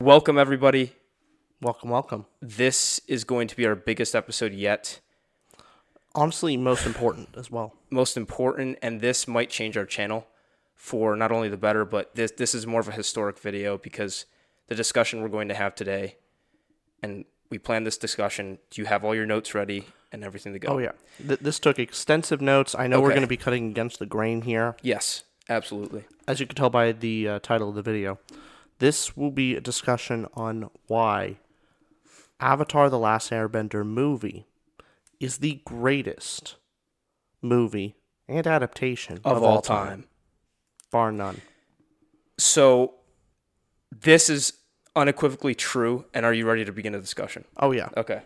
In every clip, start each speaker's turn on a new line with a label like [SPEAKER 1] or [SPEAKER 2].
[SPEAKER 1] Welcome, everybody.
[SPEAKER 2] Welcome, welcome.
[SPEAKER 1] This is going to be our biggest episode yet.
[SPEAKER 2] Honestly, most important as well.
[SPEAKER 1] Most important, and this might change our channel for not only the better, but this this is more of a historic video because the discussion we're going to have today, and we planned this discussion. Do you have all your notes ready and everything to go?
[SPEAKER 2] Oh yeah, Th- this took extensive notes. I know we're going to be cutting against the grain here,
[SPEAKER 1] Yes, absolutely.
[SPEAKER 2] as you can tell by the uh, title of the video. This will be a discussion on why Avatar: The Last Airbender movie is the greatest movie and adaptation
[SPEAKER 1] Of, all time.
[SPEAKER 2] bar none.
[SPEAKER 1] So, this is unequivocally true. And are you ready to begin the discussion?
[SPEAKER 2] Oh yeah,
[SPEAKER 1] Okay.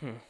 [SPEAKER 1] Hmm.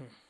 [SPEAKER 1] Hmm.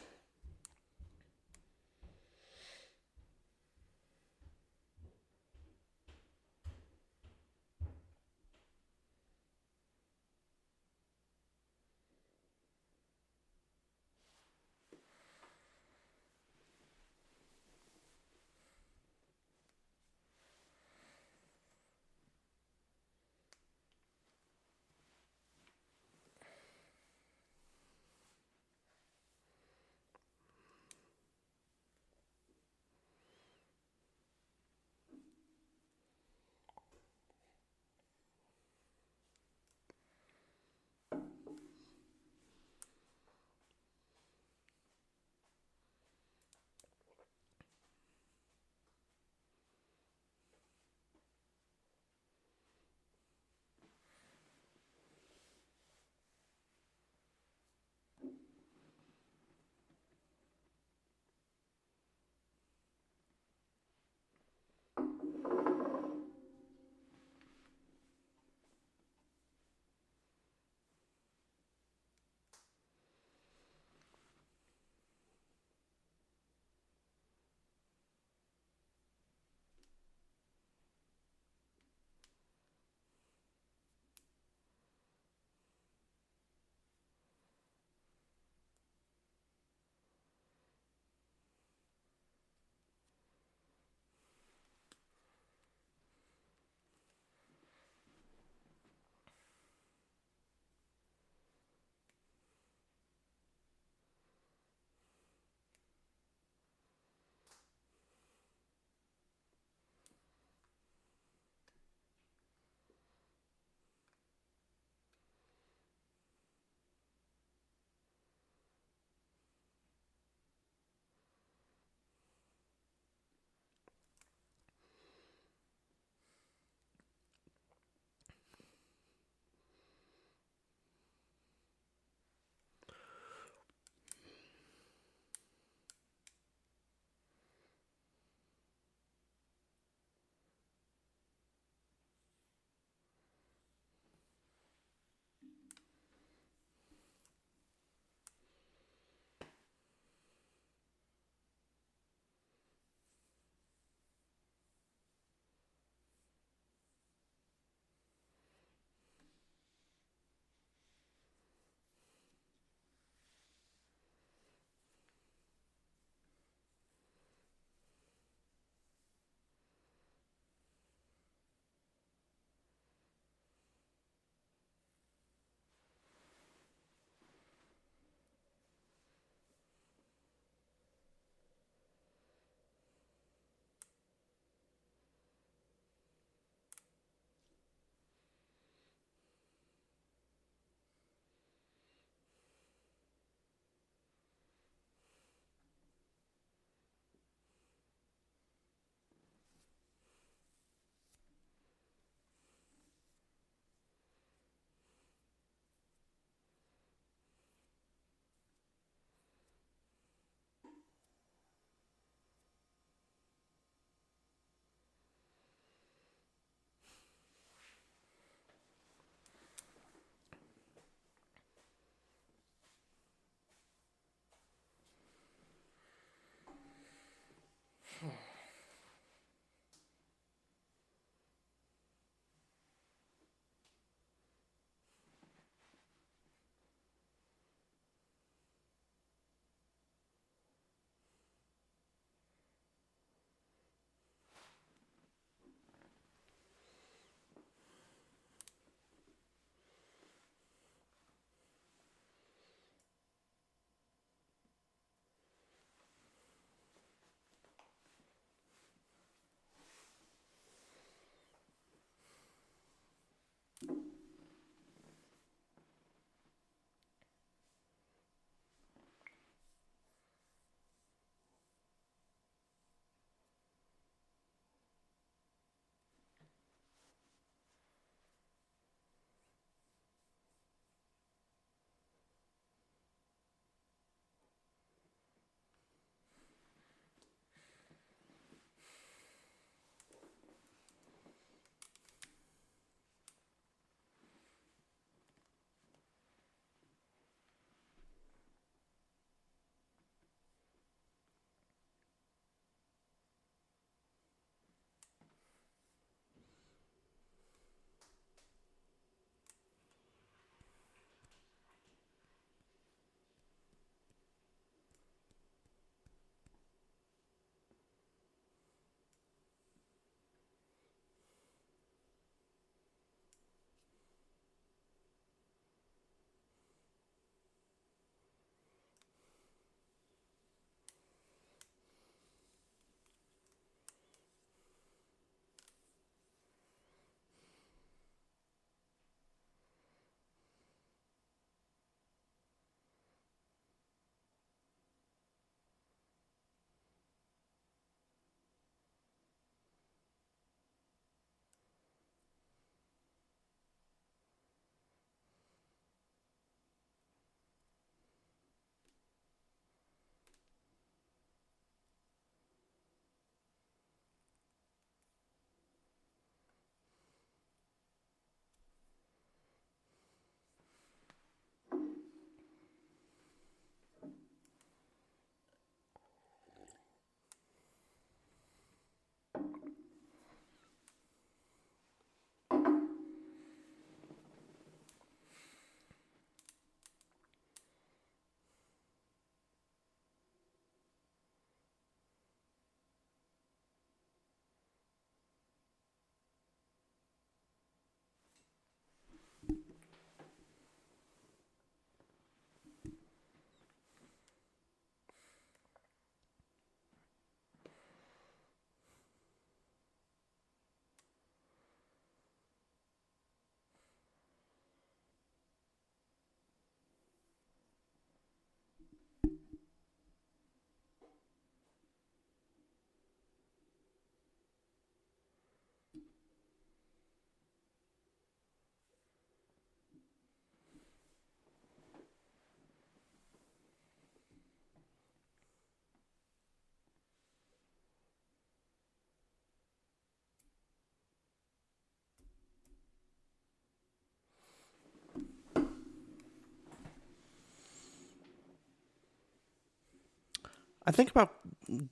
[SPEAKER 2] I think about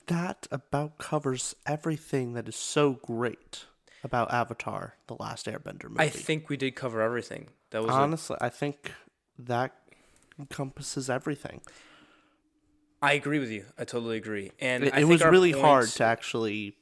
[SPEAKER 2] that about covers everything that is so great about Avatar: The Last Airbender movie.
[SPEAKER 1] I think we did cover everything. That was
[SPEAKER 2] honestly, I think that encompasses everything.
[SPEAKER 1] I agree with you. I totally agree. And
[SPEAKER 2] It, it was really hard to actually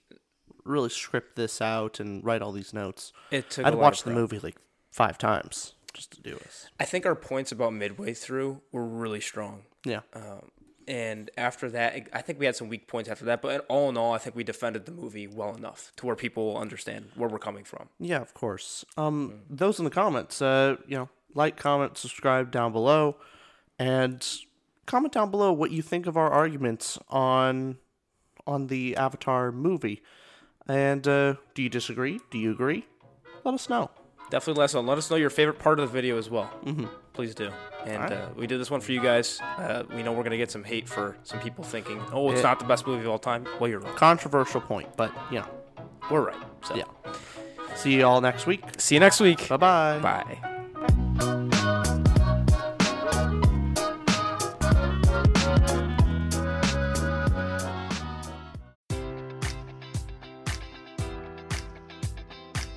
[SPEAKER 2] really script this out and write all these notes.
[SPEAKER 1] It took
[SPEAKER 2] I'd
[SPEAKER 1] a
[SPEAKER 2] watched the movie like five times just to do this.
[SPEAKER 1] I think our points about midway through were really strong.
[SPEAKER 2] Yeah.
[SPEAKER 1] Um, and after that, I think we had some weak points after that. But all in all, I think we defended the movie well enough to where people understand where we're coming from.
[SPEAKER 2] Yeah, of course. Um, those in the comments, uh, you know, like, comment, subscribe down below, and comment down below what you think of our arguments on on the Avatar movie. And uh, do you disagree? Do you agree? Let us know.
[SPEAKER 1] Definitely let us know. Let us know your favorite part of the video as well. Mm-hmm. Please do. And
[SPEAKER 2] Alright.
[SPEAKER 1] uh, we did this one for you guys. Uh, we know we're going to get some hate for some people thinking, oh, it's
[SPEAKER 2] It-
[SPEAKER 1] not the best movie of all time. Well, you're wrong.
[SPEAKER 2] Controversial point, but you know,
[SPEAKER 1] We're right. So,
[SPEAKER 2] yeah. See you all next week.
[SPEAKER 1] See you next week.
[SPEAKER 2] Bye bye.
[SPEAKER 1] Bye.